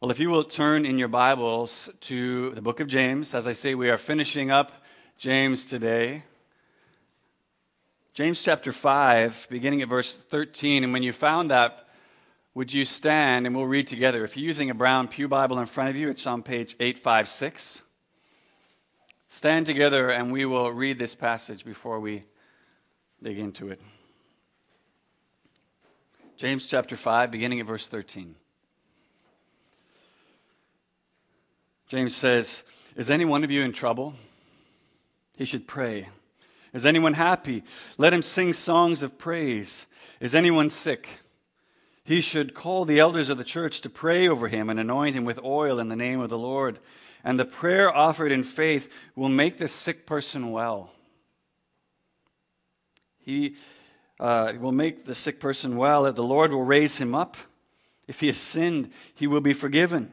Well, if you will turn in your Bibles to the book of James, as I say, we are finishing up James today. James chapter 5, beginning at verse 13. And when you found that, would you stand and we'll read together? If you're using a brown Pew Bible in front of you, it's on page 856. Stand together and we will read this passage before we dig into it. James chapter 5, beginning at verse 13. James says, Is any one of you in trouble? He should pray. Is anyone happy? Let him sing songs of praise. Is anyone sick? He should call the elders of the church to pray over him and anoint him with oil in the name of the Lord. And the prayer offered in faith will make the sick person well. He uh, will make the sick person well. That the Lord will raise him up. If he has sinned, he will be forgiven.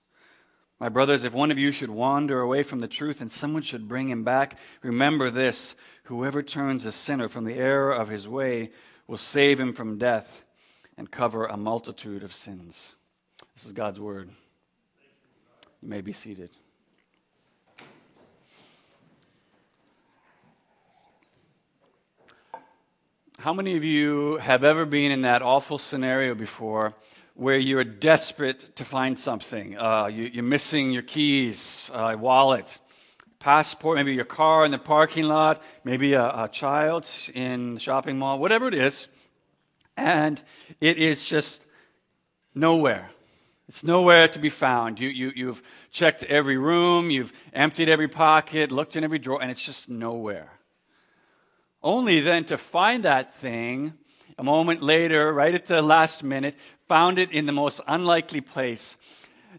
My brothers, if one of you should wander away from the truth and someone should bring him back, remember this whoever turns a sinner from the error of his way will save him from death and cover a multitude of sins. This is God's word. You may be seated. How many of you have ever been in that awful scenario before where you're desperate to find something. Uh, you, are missing your keys, uh, wallet, passport, maybe your car in the parking lot, maybe a, a child in the shopping mall, whatever it is. And it is just nowhere. It's nowhere to be found. You, you, you've checked every room, you've emptied every pocket, looked in every drawer, and it's just nowhere. Only then to find that thing a moment later, right at the last minute, found it in the most unlikely place.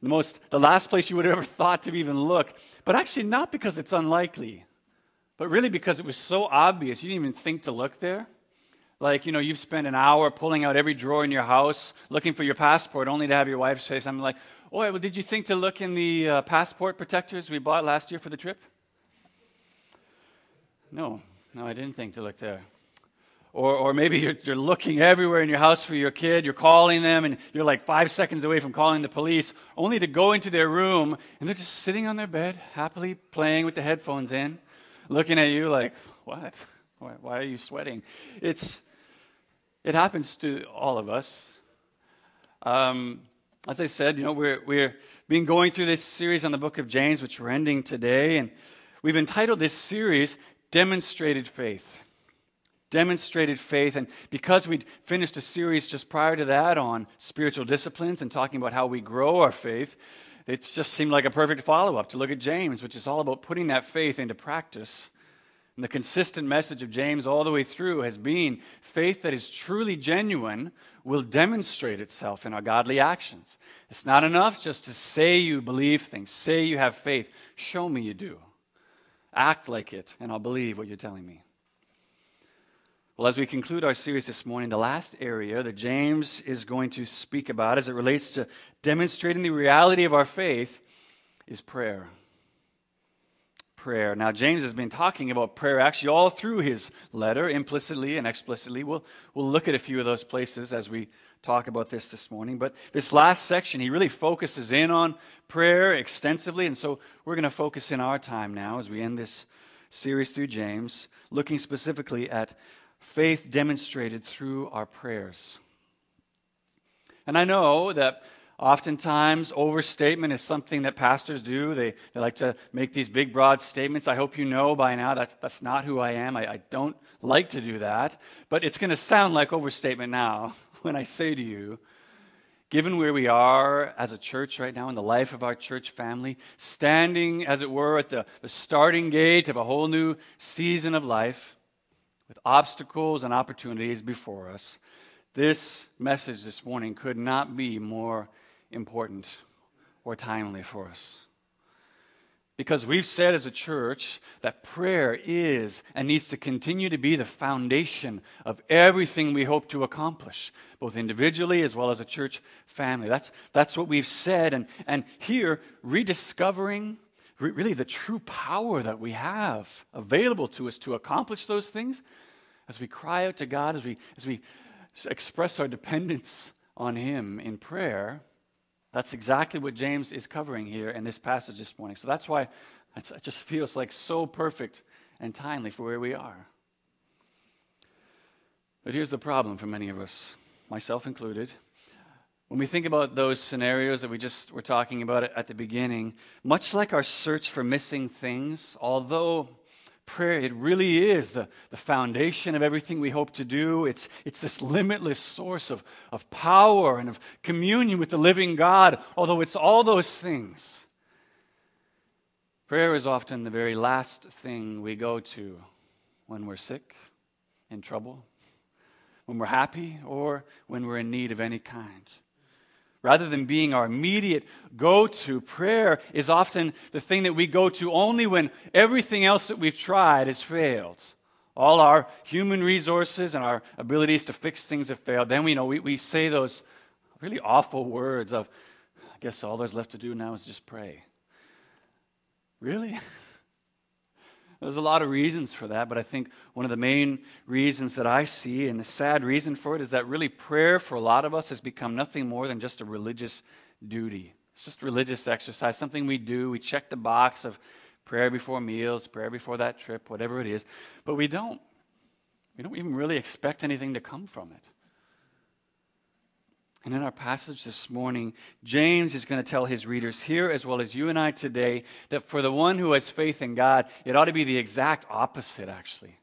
The, most, the last place you would have ever thought to even look. But actually, not because it's unlikely, but really because it was so obvious. You didn't even think to look there. Like, you know, you've spent an hour pulling out every drawer in your house looking for your passport, only to have your wife say something like, Oh, well, did you think to look in the uh, passport protectors we bought last year for the trip? No, no, I didn't think to look there. Or, or maybe you're, you're looking everywhere in your house for your kid, you're calling them, and you're like five seconds away from calling the police, only to go into their room, and they're just sitting on their bed, happily playing with the headphones in, looking at you like, what? Why, why are you sweating? It's, it happens to all of us. Um, as I said, you know, we're, we're been going through this series on the book of James, which we're ending today, and we've entitled this series Demonstrated Faith demonstrated faith. And because we'd finished a series just prior to that on spiritual disciplines and talking about how we grow our faith, it just seemed like a perfect follow up to look at James, which is all about putting that faith into practice. And the consistent message of James all the way through has been faith that is truly genuine will demonstrate itself in our godly actions. It's not enough just to say you believe things, say you have faith. Show me you do. Act like it, and I'll believe what you're telling me. Well, as we conclude our series this morning, the last area that James is going to speak about as it relates to demonstrating the reality of our faith is prayer. Prayer. Now, James has been talking about prayer actually all through his letter, implicitly and explicitly. We'll, we'll look at a few of those places as we talk about this this morning. But this last section, he really focuses in on prayer extensively. And so we're going to focus in our time now as we end this series through James, looking specifically at faith demonstrated through our prayers. And I know that oftentimes overstatement is something that pastors do. They, they like to make these big, broad statements. I hope you know by now that's, that's not who I am. I, I don't like to do that. But it's going to sound like overstatement now when I say to you, given where we are as a church right now in the life of our church family, standing, as it were, at the, the starting gate of a whole new season of life, with obstacles and opportunities before us, this message this morning could not be more important or timely for us. Because we've said as a church that prayer is and needs to continue to be the foundation of everything we hope to accomplish, both individually as well as a church family. That's, that's what we've said. And, and here, rediscovering re- really the true power that we have available to us to accomplish those things as we cry out to God, as we, as we express our dependence on Him in prayer that's exactly what James is covering here in this passage this morning. So that's why it just feels like so perfect and timely for where we are. But here's the problem for many of us, myself included. When we think about those scenarios that we just were talking about at the beginning, much like our search for missing things, although prayer, it really is the, the foundation of everything we hope to do. It's, it's this limitless source of, of power and of communion with the living God, although it's all those things. Prayer is often the very last thing we go to when we're sick, in trouble, when we're happy, or when we're in need of any kind. Rather than being our immediate go to, prayer is often the thing that we go to only when everything else that we've tried has failed. All our human resources and our abilities to fix things have failed. Then we know we, we say those really awful words of, I guess all there's left to do now is just pray. Really? There's a lot of reasons for that, but I think one of the main reasons that I see, and the sad reason for it, is that really prayer for a lot of us has become nothing more than just a religious duty. It's just religious exercise, something we do. We check the box of prayer before meals, prayer before that trip, whatever it is, but we don't. We don't even really expect anything to come from it. And in our passage this morning, James is going to tell his readers here, as well as you and I today, that for the one who has faith in God, it ought to be the exact opposite, actually.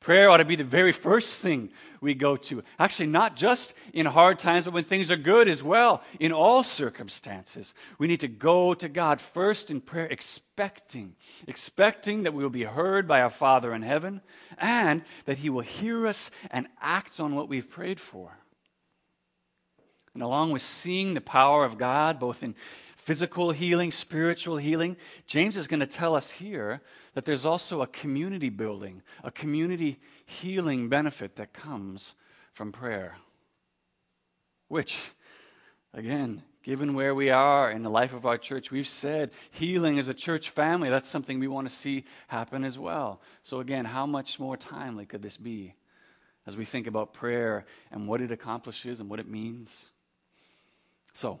Prayer ought to be the very first thing we go to. Actually, not just in hard times, but when things are good as well. In all circumstances, we need to go to God first in prayer, expecting, expecting that we will be heard by our Father in heaven and that He will hear us and act on what we've prayed for. And along with seeing the power of God, both in physical healing, spiritual healing, James is going to tell us here that there's also a community building, a community healing benefit that comes from prayer. Which, again, given where we are in the life of our church, we've said healing as a church family, that's something we want to see happen as well. So, again, how much more timely could this be as we think about prayer and what it accomplishes and what it means? So,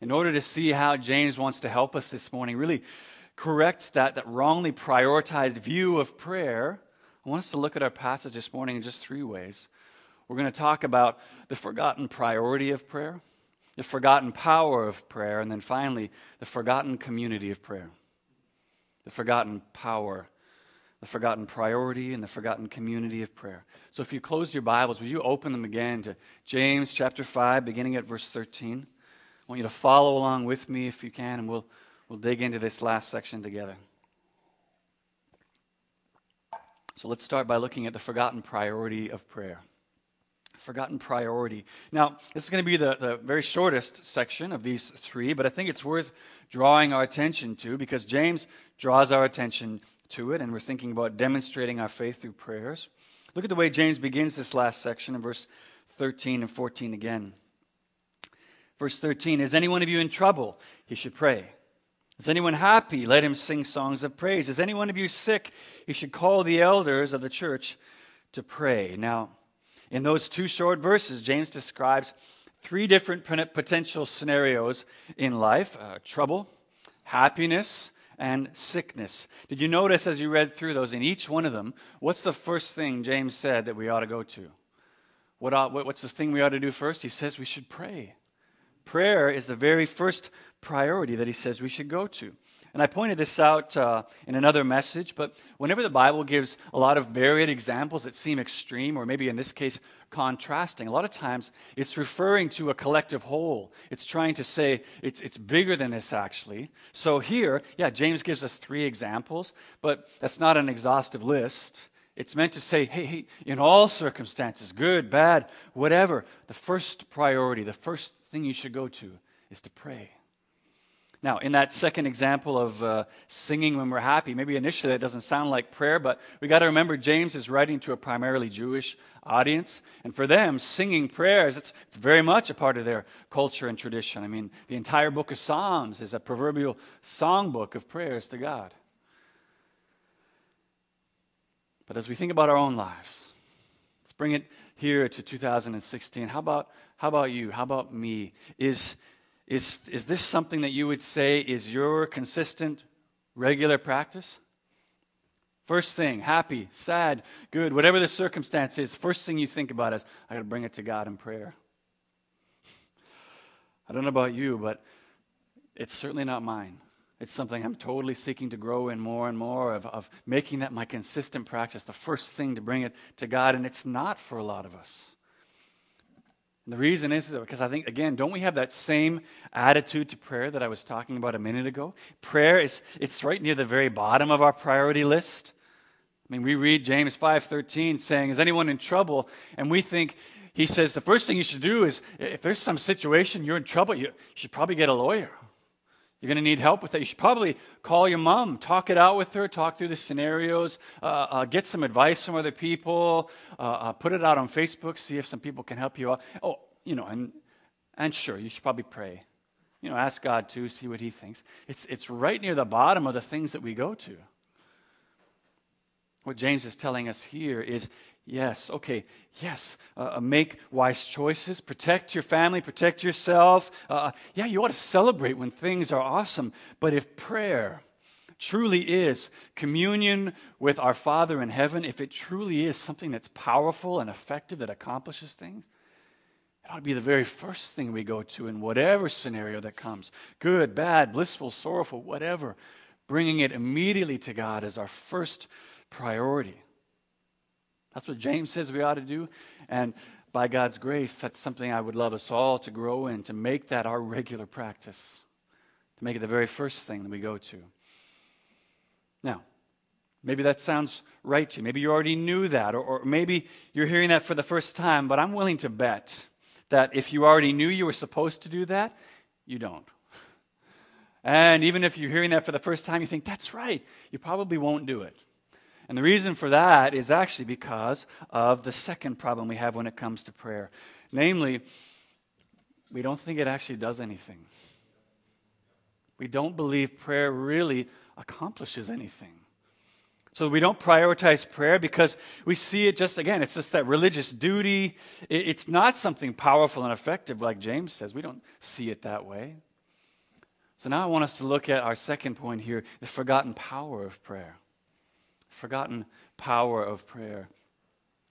in order to see how James wants to help us this morning, really correct that, that wrongly prioritized view of prayer, I want us to look at our passage this morning in just three ways. We're going to talk about the forgotten priority of prayer, the forgotten power of prayer, and then finally, the forgotten community of prayer. The forgotten power, the forgotten priority, and the forgotten community of prayer. So if you close your Bibles, would you open them again to James chapter 5, beginning at verse 13? I want you to follow along with me if you can, and we'll, we'll dig into this last section together. So let's start by looking at the forgotten priority of prayer. Forgotten priority. Now, this is going to be the, the very shortest section of these three, but I think it's worth drawing our attention to because James draws our attention to it, and we're thinking about demonstrating our faith through prayers. Look at the way James begins this last section in verse 13 and 14 again. Verse 13 Is any one of you in trouble? He should pray. Is anyone happy? Let him sing songs of praise. Is any one of you sick? He should call the elders of the church to pray. Now, in those two short verses, James describes three different potential scenarios in life uh, trouble, happiness, and sickness. Did you notice as you read through those, in each one of them, what's the first thing James said that we ought to go to? What ought, what's the thing we ought to do first? He says we should pray. Prayer is the very first priority that he says we should go to. And I pointed this out uh, in another message, but whenever the Bible gives a lot of varied examples that seem extreme, or maybe in this case, contrasting, a lot of times it's referring to a collective whole. It's trying to say it's, it's bigger than this, actually. So here, yeah, James gives us three examples, but that's not an exhaustive list. It's meant to say, hey, hey, in all circumstances, good, bad, whatever, the first priority, the first thing you should go to is to pray. Now, in that second example of uh, singing when we're happy, maybe initially that doesn't sound like prayer, but we got to remember James is writing to a primarily Jewish audience. And for them, singing prayers, it's, it's very much a part of their culture and tradition. I mean, the entire book of Psalms is a proverbial songbook of prayers to God. But as we think about our own lives, let's bring it here to 2016. How about, how about you? How about me? Is is, is this something that you would say is your consistent, regular practice? First thing, happy, sad, good, whatever the circumstance is, first thing you think about is, I got to bring it to God in prayer. I don't know about you, but it's certainly not mine. It's something I'm totally seeking to grow in more and more of, of making that my consistent practice, the first thing to bring it to God, and it's not for a lot of us. And the reason is, because I think, again, don't we have that same attitude to prayer that I was talking about a minute ago? Prayer is it's right near the very bottom of our priority list. I mean, we read James 5:13 saying, "Is anyone in trouble?" And we think he says the first thing you should do is if there's some situation you're in trouble, you should probably get a lawyer. You're going to need help with that. You should probably call your mom, talk it out with her, talk through the scenarios, uh, uh, get some advice from other people, uh, uh, put it out on Facebook, see if some people can help you out. Oh, you know, and, and sure, you should probably pray. You know, ask God to see what He thinks. It's, it's right near the bottom of the things that we go to. What James is telling us here is Yes, okay, yes. Uh, uh, make wise choices. Protect your family, protect yourself. Uh, uh, yeah, you ought to celebrate when things are awesome. But if prayer truly is communion with our Father in heaven, if it truly is something that's powerful and effective that accomplishes things, it ought to be the very first thing we go to in whatever scenario that comes good, bad, blissful, sorrowful, whatever. Bringing it immediately to God as our first priority. That's what James says we ought to do. And by God's grace, that's something I would love us all to grow in, to make that our regular practice, to make it the very first thing that we go to. Now, maybe that sounds right to you. Maybe you already knew that, or, or maybe you're hearing that for the first time, but I'm willing to bet that if you already knew you were supposed to do that, you don't. And even if you're hearing that for the first time, you think, that's right, you probably won't do it. And the reason for that is actually because of the second problem we have when it comes to prayer. Namely, we don't think it actually does anything. We don't believe prayer really accomplishes anything. So we don't prioritize prayer because we see it just, again, it's just that religious duty. It's not something powerful and effective like James says. We don't see it that way. So now I want us to look at our second point here the forgotten power of prayer forgotten power of prayer.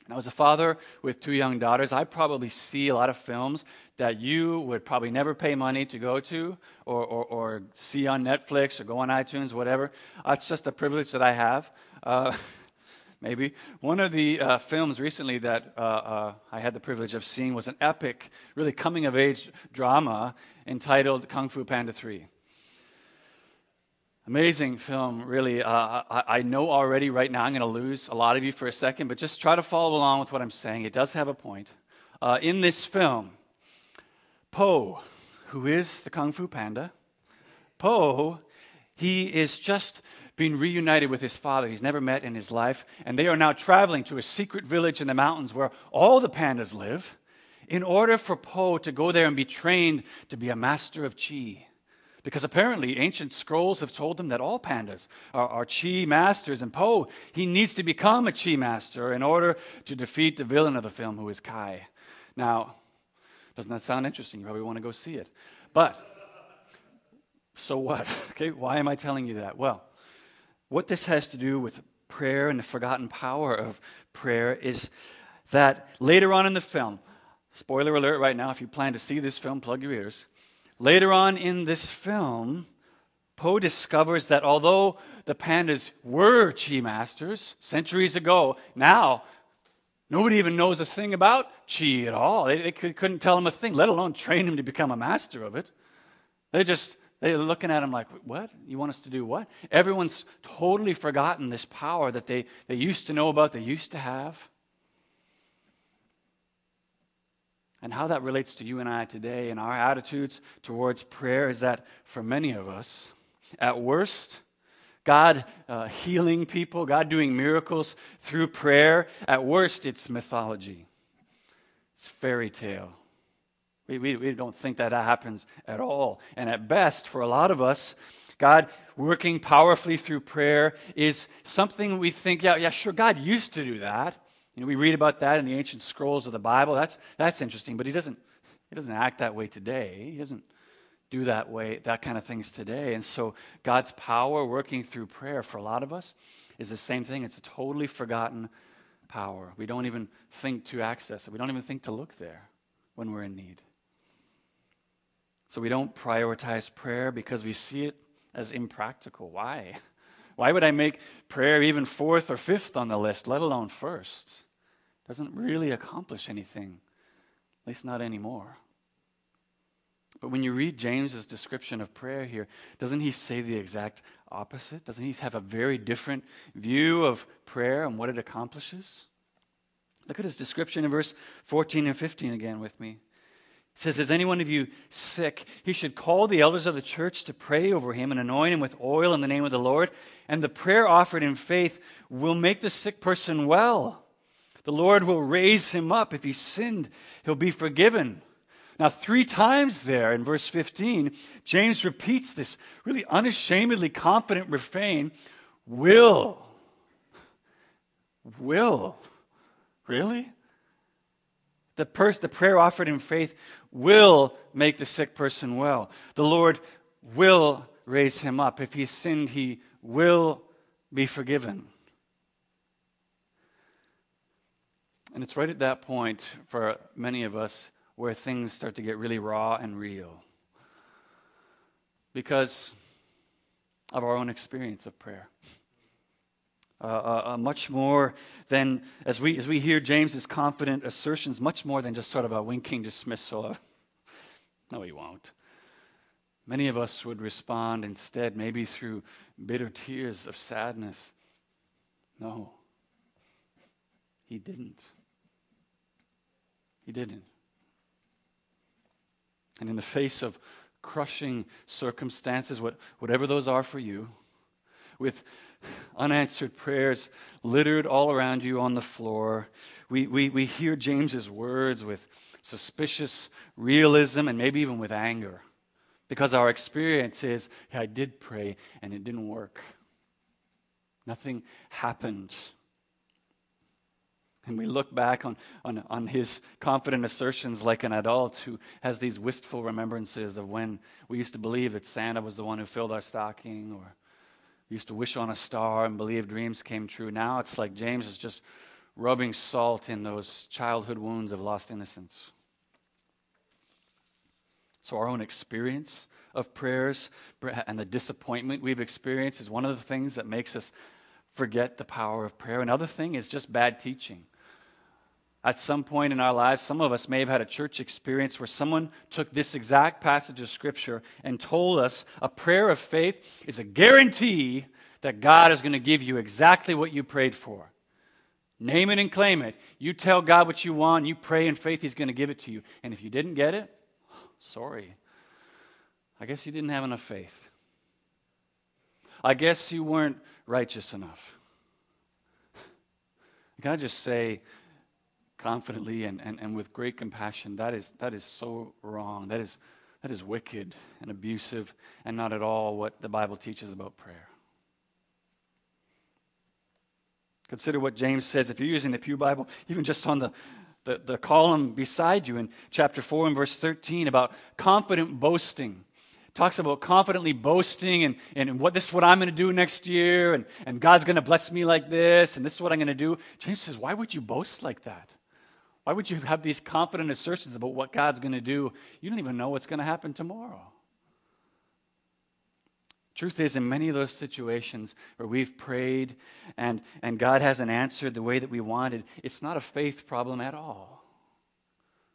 Now, as a father with two young daughters, I probably see a lot of films that you would probably never pay money to go to or, or, or see on Netflix or go on iTunes, whatever. It's just a privilege that I have. Uh, maybe. One of the uh, films recently that uh, uh, I had the privilege of seeing was an epic, really coming of age drama entitled Kung Fu Panda 3. Amazing film, really. Uh, I, I, know already right now I'm going to lose a lot of you for a second, but just try to follow along with what I'm saying. It does have a point. Uh, in this film, Po, who is the Kung Fu Panda, Po, he is just being reunited with his father he's never met in his life, and they are now traveling to a secret village in the mountains where all the pandas live in order for Po to go there and be trained to be a master of Chi. Because apparently, ancient scrolls have told him that all pandas are, are chi masters, and Po, he needs to become a chi master in order to defeat the villain of the film, who is Kai. Now, doesn't that sound interesting? You probably want to go see it. But, so what? Okay, why am I telling you that? Well, what this has to do with prayer and the forgotten power of prayer is that later on in the film, spoiler alert right now, if you plan to see this film, plug your ears. Later on in this film, Po discovers that although the pandas were chi masters centuries ago, now nobody even knows a thing about chi at all. They, they couldn't tell him a thing, let alone train him to become a master of it. They just they're looking at him like, what? You want us to do what? Everyone's totally forgotten this power that they, they used to know about, they used to have. And how that relates to you and I today and our attitudes towards prayer is that for many of us, at worst, God uh, healing people, God doing miracles through prayer, at worst, it's mythology. It's fairy tale. We, we, we don't think that, that happens at all. And at best, for a lot of us, God working powerfully through prayer is something we think, yeah, yeah, sure, God used to do that. You know, we read about that in the ancient scrolls of the Bible. That's, that's interesting, but he doesn't, he doesn't act that way today. He doesn't do that way, that kind of things today. And so God's power working through prayer for a lot of us is the same thing. It's a totally forgotten power. We don't even think to access it. We don't even think to look there when we're in need. So we don't prioritize prayer because we see it as impractical. Why? Why would I make prayer even fourth or fifth on the list, let alone first? Doesn't really accomplish anything, at least not anymore. But when you read James's description of prayer here, doesn't he say the exact opposite? Doesn't he have a very different view of prayer and what it accomplishes? Look at his description in verse 14 and 15 again with me. It says, Is any one of you sick? He should call the elders of the church to pray over him and anoint him with oil in the name of the Lord. And the prayer offered in faith will make the sick person well. The Lord will raise him up. If he sinned, he'll be forgiven. Now, three times there in verse 15, James repeats this really unashamedly confident refrain will. Will. Really? The, the prayer offered in faith will make the sick person well. The Lord will raise him up. If he sinned, he will be forgiven. And it's right at that point for many of us where things start to get really raw and real because of our own experience of prayer. Uh, uh, uh, much more than, as we, as we hear James's confident assertions, much more than just sort of a winking dismissal of, no, he won't. Many of us would respond instead, maybe through bitter tears of sadness. No, he didn't. He didn't. And in the face of crushing circumstances, what, whatever those are for you, with unanswered prayers littered all around you on the floor, we, we, we hear James's words with suspicious realism and maybe even with anger. Because our experience is, hey, I did pray and it didn't work. Nothing happened. And we look back on, on, on his confident assertions like an adult who has these wistful remembrances of when we used to believe that Santa was the one who filled our stocking, or used to wish on a star and believe dreams came true. Now it's like James is just rubbing salt in those childhood wounds of lost innocence. So, our own experience of prayers and the disappointment we've experienced is one of the things that makes us forget the power of prayer. Another thing is just bad teaching. At some point in our lives, some of us may have had a church experience where someone took this exact passage of Scripture and told us a prayer of faith is a guarantee that God is going to give you exactly what you prayed for. Name it and claim it. You tell God what you want, you pray in faith, He's going to give it to you. And if you didn't get it, sorry. I guess you didn't have enough faith. I guess you weren't righteous enough. Can I just say, confidently and, and, and with great compassion, that is, that is so wrong. That is, that is wicked and abusive and not at all what the Bible teaches about prayer. Consider what James says. If you're using the Pew Bible, even just on the, the, the column beside you in chapter 4 and verse 13 about confident boasting talks about confidently boasting and, and what this is what I'm going to do next year and, and God's going to bless me like this and this is what I'm going to do. James says, why would you boast like that? Why would you have these confident assertions about what God's going to do? You don't even know what's going to happen tomorrow. Truth is, in many of those situations where we've prayed and, and God hasn't answered the way that we wanted, it's not a faith problem at all.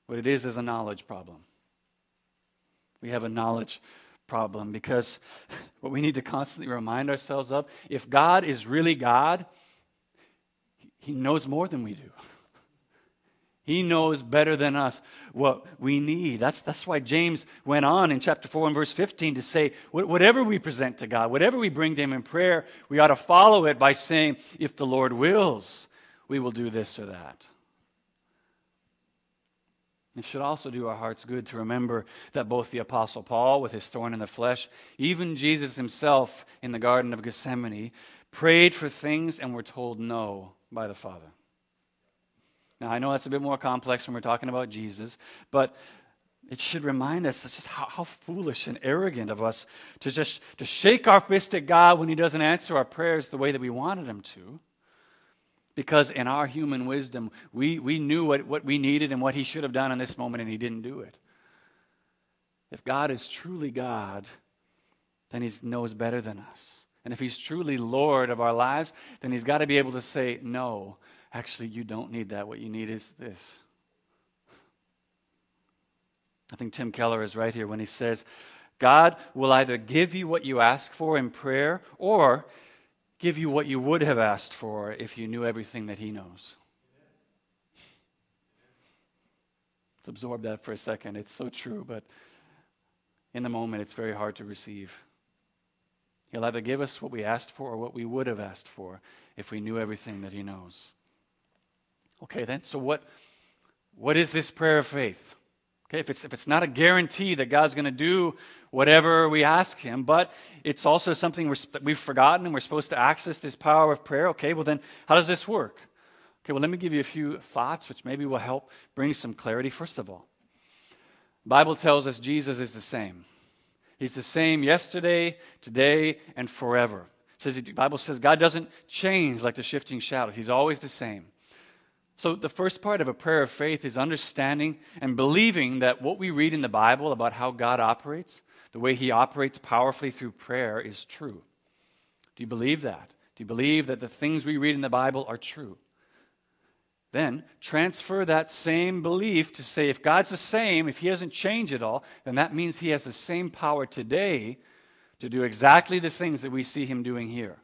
What it is is a knowledge problem. We have a knowledge problem because what we need to constantly remind ourselves of if God is really God, He knows more than we do. He knows better than us what we need. That's, that's why James went on in chapter 4 and verse 15 to say, whatever we present to God, whatever we bring to Him in prayer, we ought to follow it by saying, if the Lord wills, we will do this or that. It should also do our hearts good to remember that both the Apostle Paul, with his thorn in the flesh, even Jesus himself in the Garden of Gethsemane, prayed for things and were told no by the Father. Now, I know that's a bit more complex when we're talking about Jesus, but it should remind us that's just how, how, foolish and arrogant of us to just to shake our fist at God when He doesn't answer our prayers the way that we wanted Him to. Because in our human wisdom, we, we knew what, what we needed and what He should have done in this moment, and He didn't do it. If God is truly God, then He knows better than us. And if He's truly Lord of our lives, then He's got to be able to say, No, Actually, you don't need that. What you need is this. I think Tim Keller is right here when he says, God will either give you what you ask for in prayer or give you what you would have asked for if you knew everything that He knows. Let's absorb that for a second. It's so true, but in the moment, it's very hard to receive. He'll either give us what we asked for or what we would have asked for if we knew everything that He knows. Okay, then, so what, what is this prayer of faith? Okay, if it's, if it's not a guarantee that God's going to do whatever we ask Him, but it's also something we we've forgotten and we're supposed to access this power of prayer, okay, well, then how does this work? Okay, well, let me give you a few thoughts which maybe will help bring some clarity. First of all, Bible tells us Jesus is the same. He's the same yesterday, today, and forever. It says the Bible says God doesn't change like the shifting shadows. He's always the same. So, the first part of a prayer of faith is understanding and believing that what we read in the Bible about how God operates, the way He operates powerfully through prayer, is true. Do you believe that? Do you believe that the things we read in the Bible are true? Then transfer that same belief to say if God's the same, if He hasn't changed at all, then that means He has the same power today to do exactly the things that we see Him doing here.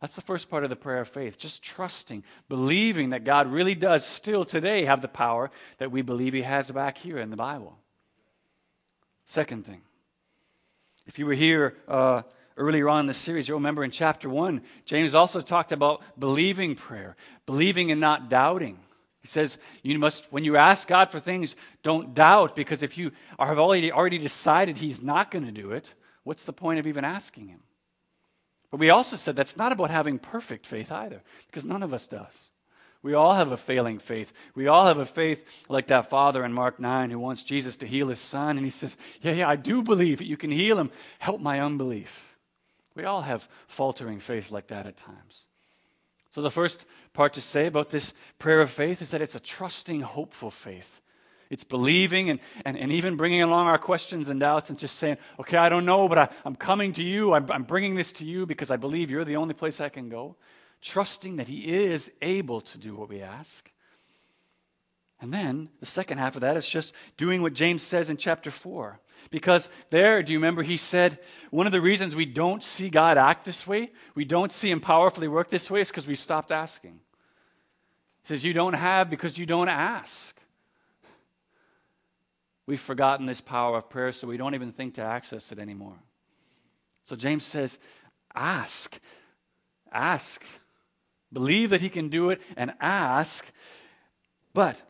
That's the first part of the prayer of faith. Just trusting, believing that God really does still today have the power that we believe He has back here in the Bible. Second thing, if you were here uh, earlier on in the series, you'll remember in chapter 1, James also talked about believing prayer, believing and not doubting. He says, you must, when you ask God for things, don't doubt, because if you have already, already decided He's not going to do it, what's the point of even asking Him? But we also said that's not about having perfect faith either, because none of us does. We all have a failing faith. We all have a faith like that father in Mark 9 who wants Jesus to heal his son. And he says, Yeah, yeah, I do believe that you can heal him. Help my unbelief. We all have faltering faith like that at times. So, the first part to say about this prayer of faith is that it's a trusting, hopeful faith. It's believing and, and, and even bringing along our questions and doubts and just saying, okay, I don't know, but I, am coming to you. I'm, I'm bringing this to you because I believe you're the only place I can go. Trusting that He is able to do what we ask. And then the second half of that is just doing what James says in chapter 4. Because there, do you remember he said, one of the reasons we don't see God act this way, we don't see him powerfully work this way, is because we stopped asking. He says, You don't have because you don't ask. We've forgotten this power of prayer, so we don't even think to access it anymore. So James says, ask. Ask. Believe that he can do it and ask. But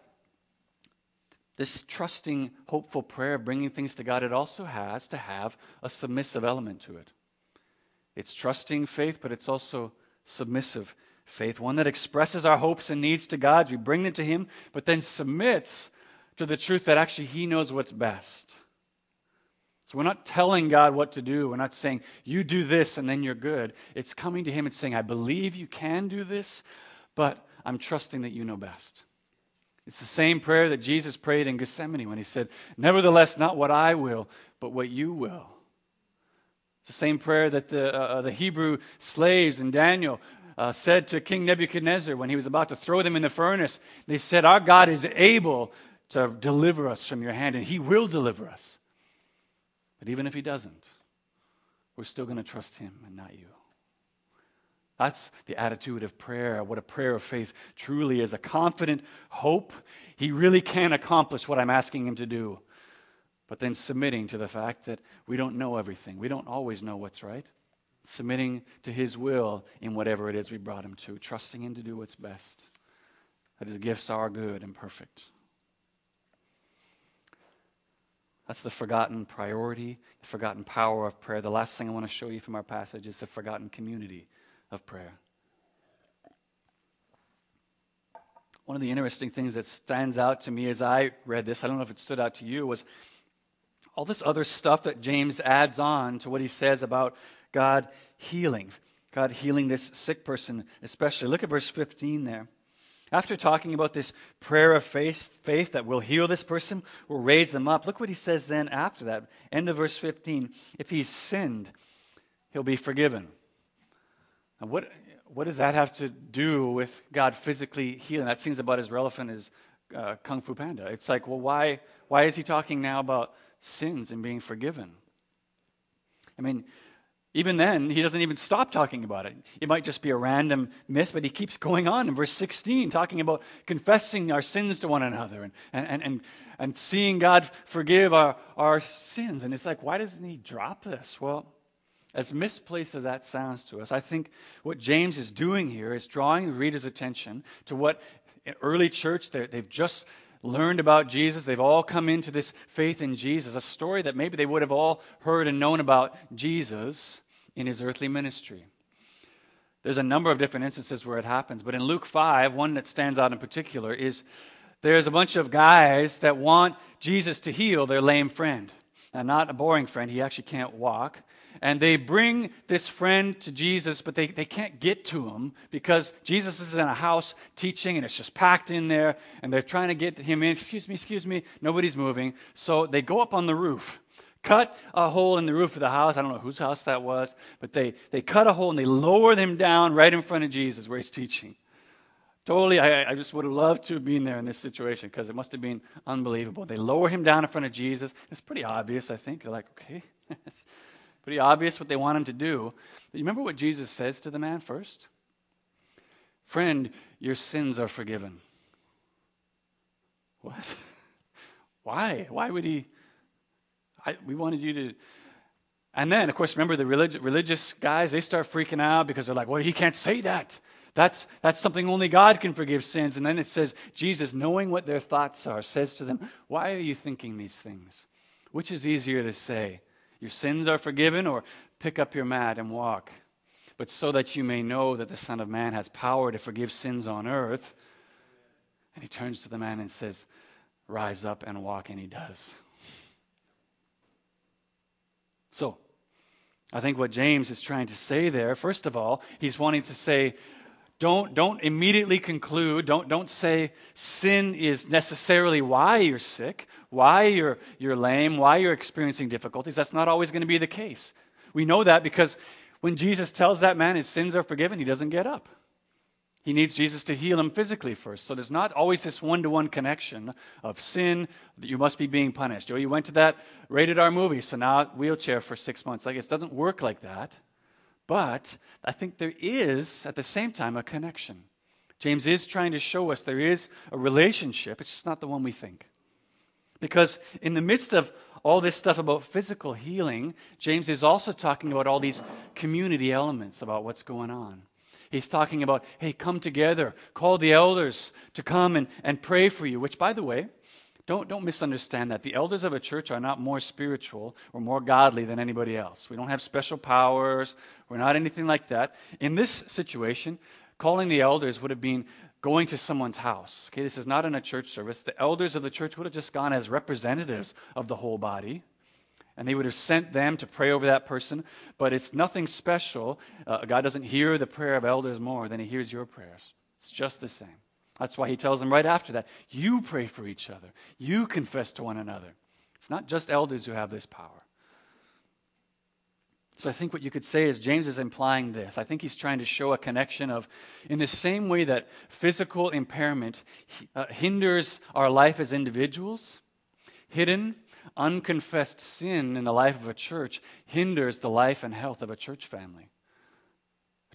this trusting, hopeful prayer of bringing things to God, it also has to have a submissive element to it. It's trusting faith, but it's also submissive faith, one that expresses our hopes and needs to God. We bring them to Him, but then submits to the truth that actually He knows what's best. So we're not telling God what to do. We're not saying, you do this and then you're good. It's coming to Him and saying, I believe you can do this, but I'm trusting that you know best. It's the same prayer that Jesus prayed in Gethsemane when He said, Nevertheless, not what I will, but what you will. It's the same prayer that the, uh, uh the Hebrew slaves in Daniel uh, said to King Nebuchadnezzar when he was about to throw them in the furnace. They said, Our God is able to deliver us from your hand, and He will deliver us. But even if He doesn't, we're still going to trust Him and not you. That's the attitude of prayer, what a prayer of faith truly is a confident hope. He really can accomplish what I'm asking him to do. But then submitting to the fact that we don't know everything, we don't always know what's right. Submitting to his will in whatever it is we brought him to, trusting him to do what's best, that his gifts are good and perfect. That's the forgotten priority, the forgotten power of prayer. The last thing I want to show you from our passage is the forgotten community of prayer. One of the interesting things that stands out to me as I read this, I don't know if it stood out to you, was all this other stuff that James adds on to what he says about God healing. God healing this sick person, especially. Look at verse 15 there. After talking about this prayer of faith, faith that will heal this person, will raise them up, look what he says then after that. End of verse 15. If he's sinned, he'll be forgiven. Now, what, what does that have to do with God physically healing? That seems about as relevant as uh, Kung Fu Panda. It's like, well, why, why is he talking now about sins and being forgiven? I mean, even then, he doesn't even stop talking about it. It might just be a random miss, but he keeps going on in verse 16, talking about confessing our sins to one another and, and, and, and seeing God forgive our, our sins. And it's like, why doesn't he drop this? Well, as misplaced as that sounds to us, I think what James is doing here is drawing the reader's attention to what early church they've just learned about Jesus. They've all come into this faith in Jesus, a story that maybe they would have all heard and known about Jesus in his earthly ministry. There's a number of different instances where it happens, but in Luke 5, one that stands out in particular is there's a bunch of guys that want Jesus to heal their lame friend. Now, not a boring friend, he actually can't walk and they bring this friend to Jesus, but they, they can't get to him because Jesus is in a house teaching and it's just packed in there, and they're trying to get him in. Excuse me, excuse me, nobody's moving. So they go up on the roof, cut a hole in the roof of the house. I don't know whose house that was, but they, they cut a hole and they lower them down right in front of Jesus where he's teaching. Totally, I, I just would have loved to have been there in this situation because it must have been unbelievable. They lower him down in front of Jesus. It's pretty obvious, I think. They're like, okay. Pretty obvious what they want him to do. But you remember what Jesus says to the man first? Friend, your sins are forgiven. What? Why? Why would he? I, we wanted you to. And then, of course, remember the relig- religious guys, they start freaking out because they're like, well, he can't say that. That's, that's something only God can forgive sins. And then it says, Jesus, knowing what their thoughts are, says to them, Why are you thinking these things? Which is easier to say? Your sins are forgiven, or pick up your mat and walk. But so that you may know that the Son of Man has power to forgive sins on earth. And he turns to the man and says, Rise up and walk. And he does. So, I think what James is trying to say there, first of all, he's wanting to say, don't, don't immediately conclude, don't, don't say sin is necessarily why you're sick, why you're, you're lame, why you're experiencing difficulties. That's not always going to be the case. We know that because when Jesus tells that man his sins are forgiven, he doesn't get up. He needs Jesus to heal him physically first. So there's not always this one to one connection of sin that you must be being punished. Oh, you went to that rated R movie, so now wheelchair for six months. Like it doesn't work like that. But I think there is, at the same time, a connection. James is trying to show us there is a relationship, it's just not the one we think. Because in the midst of all this stuff about physical healing, James is also talking about all these community elements about what's going on. He's talking about, hey, come together, call the elders to come and, and pray for you, which, by the way, don't, don't misunderstand that. The elders of a church are not more spiritual or more godly than anybody else. We don't have special powers. We're not anything like that. In this situation, calling the elders would have been going to someone's house. Okay, this is not in a church service. The elders of the church would have just gone as representatives of the whole body. And they would have sent them to pray over that person. But it's nothing special. Uh, God doesn't hear the prayer of elders more than he hears your prayers. It's just the same. That's why he tells them right after that you pray for each other, you confess to one another. It's not just elders who have this power. So I think what you could say is James is implying this. I think he's trying to show a connection of, in the same way that physical impairment uh, hinders our life as individuals, hidden, unconfessed sin in the life of a church hinders the life and health of a church family.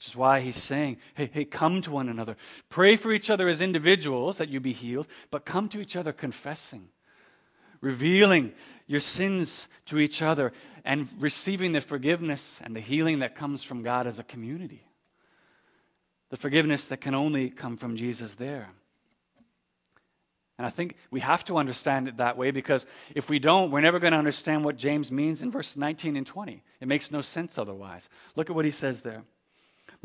Which is why he's saying, hey, hey, come to one another. Pray for each other as individuals that you be healed, but come to each other confessing, revealing your sins to each other, and receiving the forgiveness and the healing that comes from God as a community. The forgiveness that can only come from Jesus there. And I think we have to understand it that way because if we don't, we're never going to understand what James means in verse 19 and 20. It makes no sense otherwise. Look at what he says there.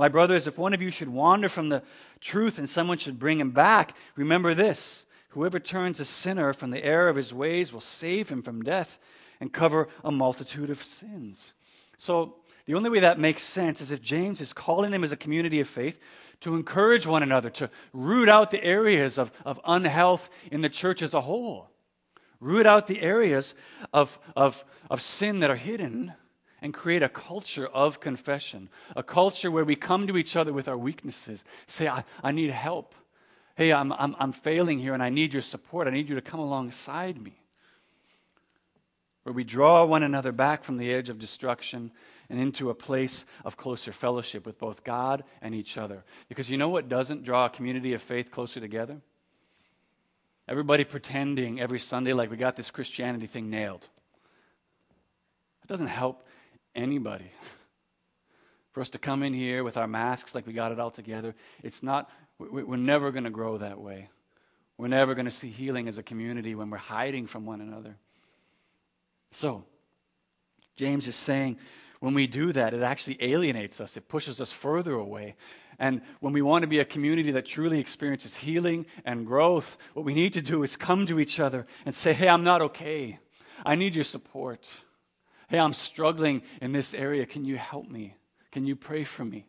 My brothers, if one of you should wander from the truth and someone should bring him back, remember this. Whoever turns a sinner from the error of his ways will save him from death and cover a multitude of sins. So, the only way that makes sense is if James is calling them as a community of faith to encourage one another, to root out the areas of, of unhealth in the church as a whole, root out the areas of, of, of sin that are hidden, and create a culture of confession, a culture where we come to each other with our weaknesses, say, I, I need help. Hey, I'm, I'm, I'm failing here and I need your support. I need you to come alongside me. Where we draw one another back from the edge of destruction and into a place of closer fellowship with both God and each other. Because you know what doesn't draw a community of faith closer together? Everybody pretending every Sunday like we got this Christianity thing nailed. It doesn't help anybody. For us to come in here with our masks like we got it all together, it's not, we're never going to grow that way. We're never going to see healing as a community when we're hiding from one another. So, James is saying when we do that, it actually alienates us, it pushes us further away. And when we want to be a community that truly experiences healing and growth, what we need to do is come to each other and say, Hey, I'm not okay. I need your support. Hey, I'm struggling in this area. Can you help me? Can you pray for me?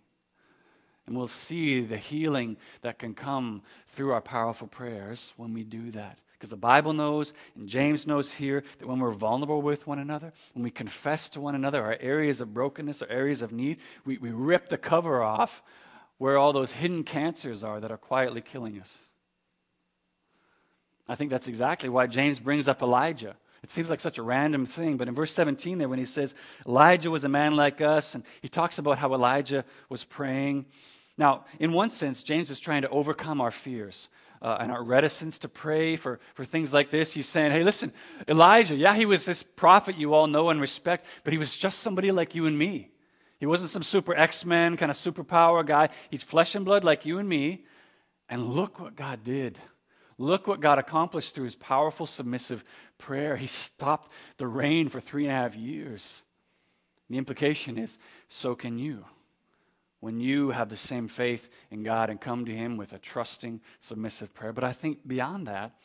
And we'll see the healing that can come through our powerful prayers when we do that. Because the Bible knows, and James knows here, that when we're vulnerable with one another, when we confess to one another our areas of brokenness, our areas of need, we, we rip the cover off where all those hidden cancers are that are quietly killing us. I think that's exactly why James brings up Elijah. It seems like such a random thing, but in verse 17 there, when he says, Elijah was a man like us, and he talks about how Elijah was praying. Now, in one sense, James is trying to overcome our fears uh, and our reticence to pray for, for things like this. He's saying, hey, listen, Elijah, yeah, he was this prophet you all know and respect, but he was just somebody like you and me. He wasn't some super X Men kind of superpower guy. He's flesh and blood like you and me. And look what God did. Look what God accomplished through his powerful, submissive prayer. He stopped the rain for three and a half years. The implication is so can you when you have the same faith in God and come to Him with a trusting, submissive prayer. But I think beyond that,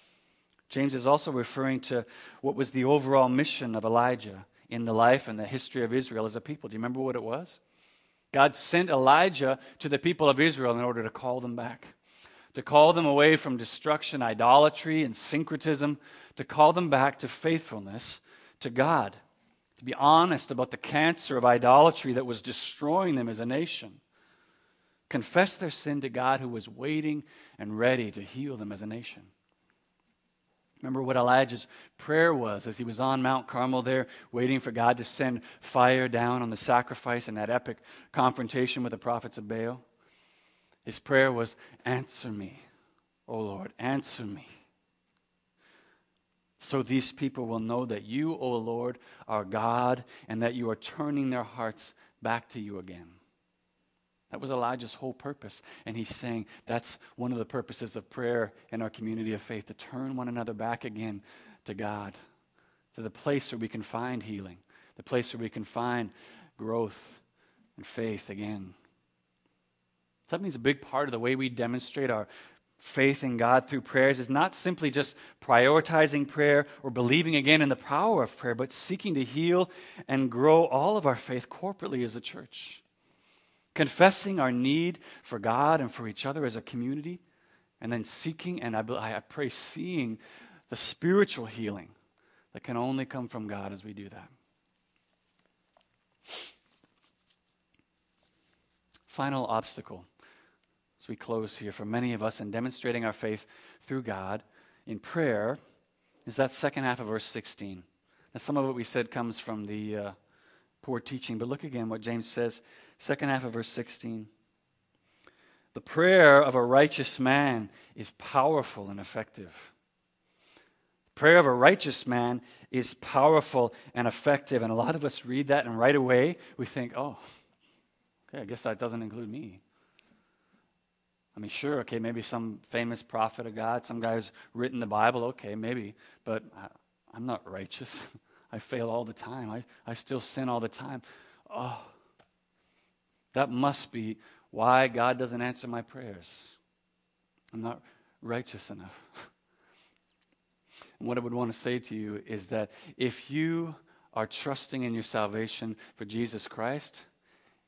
James is also referring to what was the overall mission of Elijah in the life and the history of Israel as a people. Do you remember what it was? God sent Elijah to the people of Israel in order to call them back, to call them away from destruction, idolatry, and syncretism, to call them back to faithfulness to God, to be honest about the cancer of idolatry that was destroying them as a nation confess their sin to God who was waiting and ready to heal them as a nation. Remember what Elijah's prayer was as he was on Mount Carmel there, waiting for God to send fire down on the sacrifice in that epic confrontation with the prophets of Baal? His prayer was, Answer me, O Lord, answer me. So these people will know that you, O Lord, are God and that you are turning their hearts back to you again. That was Elijah's whole purpose. And he's saying that's one of the purposes of prayer in our community of faith to turn one another back again to God, to the place where we can find healing, the place where we can find growth and faith again. So that means a big part of the way we demonstrate our faith in God through prayers is not simply just prioritizing prayer or believing again in the power of prayer, but seeking to heal and grow all of our faith corporately as a church confessing our need for God and for each other as a community, and then seeking and I, I pray seeing the spiritual healing that can only come from God as we do that. Final obstacle we close here for many of us in demonstrating our faith through God in prayer is that second half of verse 16. Now, some of what we said comes from the uh, poor teaching, but look again what James says Second half of verse 16. The prayer of a righteous man is powerful and effective. Prayer of a righteous man is powerful and effective. And a lot of us read that, and right away we think, oh, okay, I guess that doesn't include me. I mean, sure, okay, maybe some famous prophet of God, some guy who's written the Bible, okay, maybe, but I, I'm not righteous. I fail all the time. I, I still sin all the time. Oh, that must be why God doesn't answer my prayers. I'm not righteous enough. and what I would want to say to you is that if you are trusting in your salvation for Jesus Christ,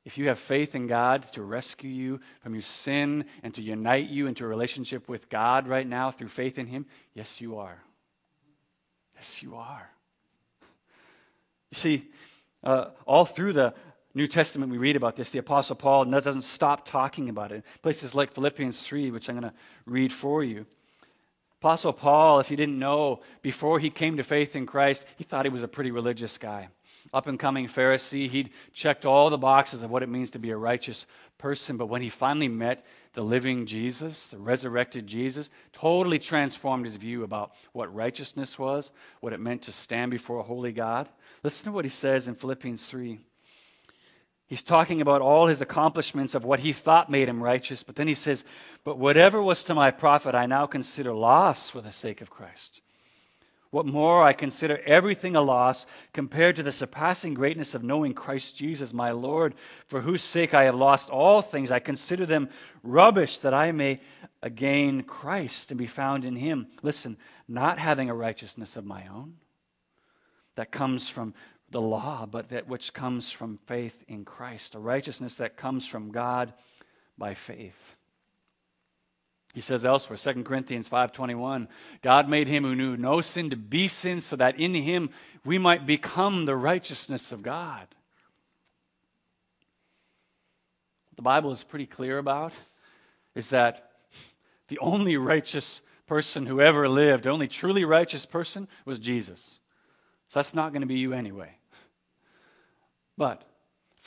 if you have faith in God to rescue you from your sin and to unite you into a relationship with God right now through faith in Him, yes, you are. Yes, you are. You see, uh, all through the New Testament, we read about this. The Apostle Paul doesn't stop talking about it. Places like Philippians 3, which I'm going to read for you. Apostle Paul, if you didn't know, before he came to faith in Christ, he thought he was a pretty religious guy up and coming Pharisee. He'd checked all the boxes of what it means to be a righteous person. But when he finally met the living Jesus, the resurrected Jesus, totally transformed his view about what righteousness was, what it meant to stand before a holy God. Listen to what he says in Philippians 3. He's talking about all his accomplishments of what he thought made him righteous, but then he says, But whatever was to my profit, I now consider loss for the sake of Christ. What more, I consider everything a loss compared to the surpassing greatness of knowing Christ Jesus, my Lord, for whose sake I have lost all things. I consider them rubbish that I may gain Christ and be found in him. Listen, not having a righteousness of my own that comes from the law, but that which comes from faith in Christ, a righteousness that comes from God by faith. He says elsewhere, 2 Corinthians 5:21, God made him who knew no sin to be sin so that in him we might become the righteousness of God. What the Bible is pretty clear about is that the only righteous person who ever lived, the only truly righteous person was Jesus. So that's not going to be you anyway. But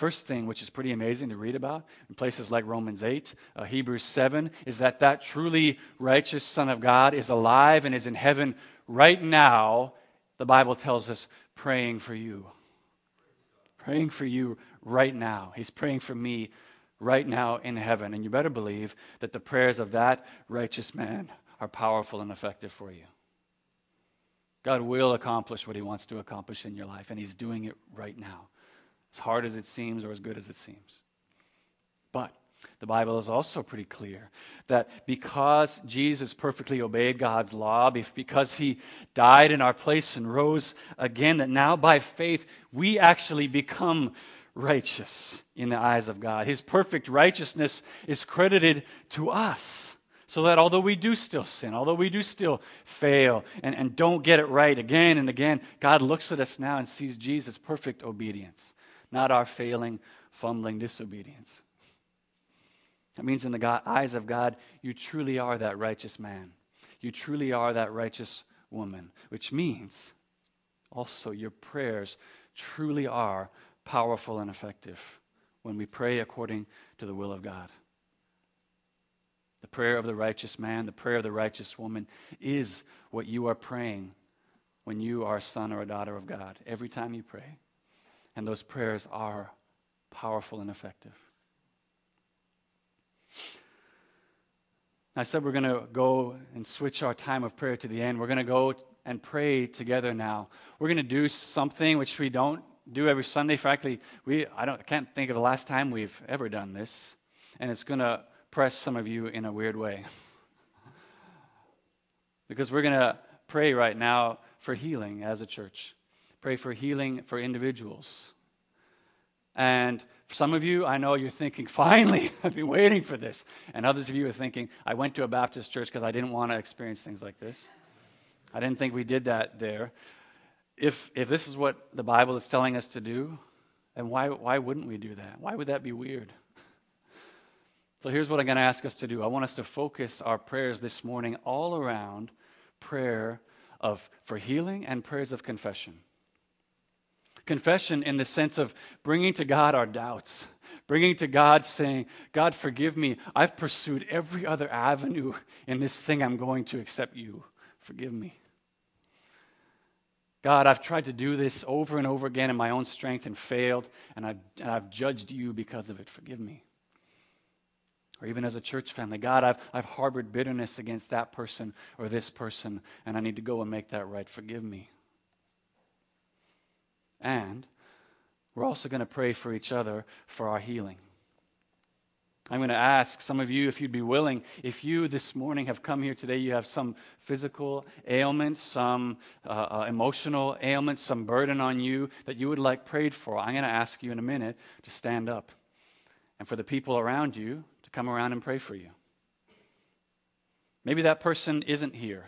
First thing, which is pretty amazing to read about in places like Romans 8, uh, Hebrews 7, is that that truly righteous Son of God is alive and is in heaven right now. The Bible tells us praying for you. Praying for you right now. He's praying for me right now in heaven. And you better believe that the prayers of that righteous man are powerful and effective for you. God will accomplish what he wants to accomplish in your life, and he's doing it right now as hard as it seems or as good as it seems. But the Bible is also pretty clear that because Jesus perfectly obeyed God's law, because he died in our place and rose again, that now by faith we actually become righteous in the eyes of God. His perfect righteousness is credited to us. So that although we do still sin, although we do still fail and, and don't get it right again and again, God looks at us now and sees Jesus' perfect obedience not our failing, fumbling disobedience. That means, in the God, eyes of God, you truly are that righteous man. You truly are that righteous woman, which means also your prayers truly are powerful and effective when we pray according to the will of God. The prayer of the righteous man, the prayer of the righteous woman is what you are praying when you are a son or a daughter of God. Every time you pray. And those prayers are powerful and effective. I said we're going to go and switch our time of prayer to the end. We're going to go and pray together now. We're going to do something which we don't do every Sunday. Frankly, we, I, don't, I can't think of the last time we've ever done this. And it's going to press some of you in a weird way. because we're going to pray right now for healing as a church pray for healing for individuals. And for some of you, I know you're thinking, finally, I've been waiting for this. And others of you are thinking, I went to a Baptist church because I didn't want to experience things like this. I didn't think we did that there. If, if this is what the Bible is telling us to do, then why, why wouldn't we do that? Why would that be weird? So here's what I'm going to ask us to do. I want us to focus our prayers this morning all around prayer of, for healing and prayers of confession. Confession in the sense of bringing to God our doubts, Bringing to God, saying, God, forgive me. I've pursued every other avenue in this thing I'm going to except you. Forgive me. God, I've tried to do this over and over again in my own strength and failed, and I've, and I've judged you because of it. Forgive me. Or even as a church family, God, I've, I've harbored bitterness against that person or this person, and I need to go and make that right. Forgive me. And we're also going to pray for each other for our healing. I'm going to ask some of you if you'd be willing, if you this morning have come here today, you have some physical ailment, some uh, uh, emotional ailment, some burden on you that you would like prayed for. I'm going to ask you in a minute to stand up and for the people around you to come around and pray for you. Maybe that person isn't here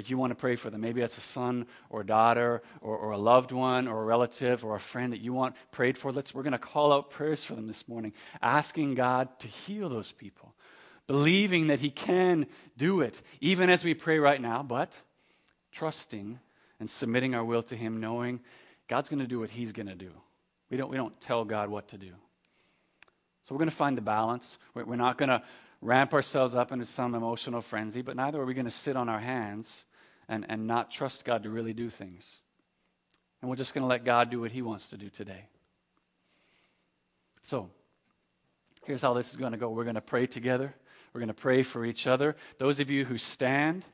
but you want to pray for them. Maybe it's a son or a daughter or, or, a loved one or a relative or a friend that you want prayed for. Let's, we're going to call out prayers for them this morning, asking God to heal those people, believing that He can do it, even as we pray right now, but trusting and submitting our will to Him, knowing God's going to do what He's going to do. We don't, we don't tell God what to do. So we're going to find the balance. We're not going to ramp ourselves up into some emotional frenzy, but neither are we going to sit on our hands and, and not trust God to really do things. And we're just going to let God do what He wants to do today. So, here's how this is going to go we're going to pray together, we're going to pray for each other. Those of you who stand,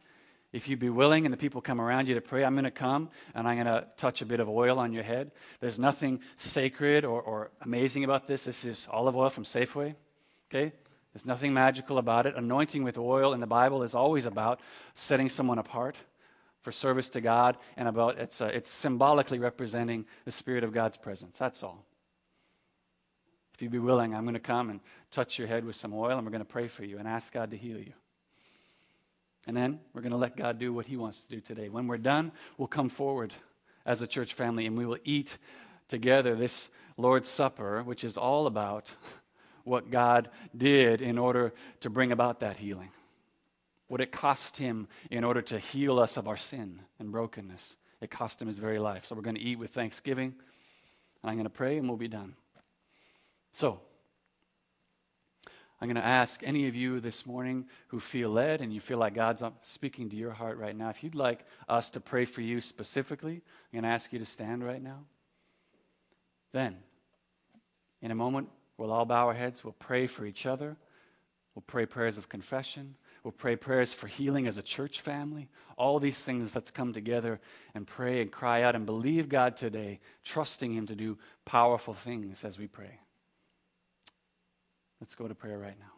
if you be willing and the people come around you to pray, I'm going to come and I'm going to touch a bit of oil on your head. There's nothing sacred or, or amazing about this. This is olive oil from Safeway. Okay? There's nothing magical about it. Anointing with oil in the Bible is always about setting someone apart for service to God and about it's, uh, it's symbolically representing the Spirit of God's presence. That's all. If you'd be willing, I'm going to come and touch your head with some oil and we're going to pray for you and ask God to heal you. And then we're going to let God do what He wants to do today. When we're done, we'll come forward as a church family and we will eat together this Lord's Supper, which is all about what God did in order to bring about that healing, what it cost him in order to heal us of our sin and brokenness. It cost him his very life. So we're going to eat with thanksgiving, and I'm going to pray, and we'll be done. So, I'm going to ask any of you this morning who feel led and you feel like God's speaking to your heart right now, if you'd like us to pray for you specifically, I'm going to ask you to stand right now. Then, in a moment, We'll all bow our heads. We'll pray for each other. We'll pray prayers of confession. We'll pray prayers for healing as a church family. All these things, let's come together and pray and cry out and believe God today, trusting Him to do powerful things as we pray. Let's go to prayer right now.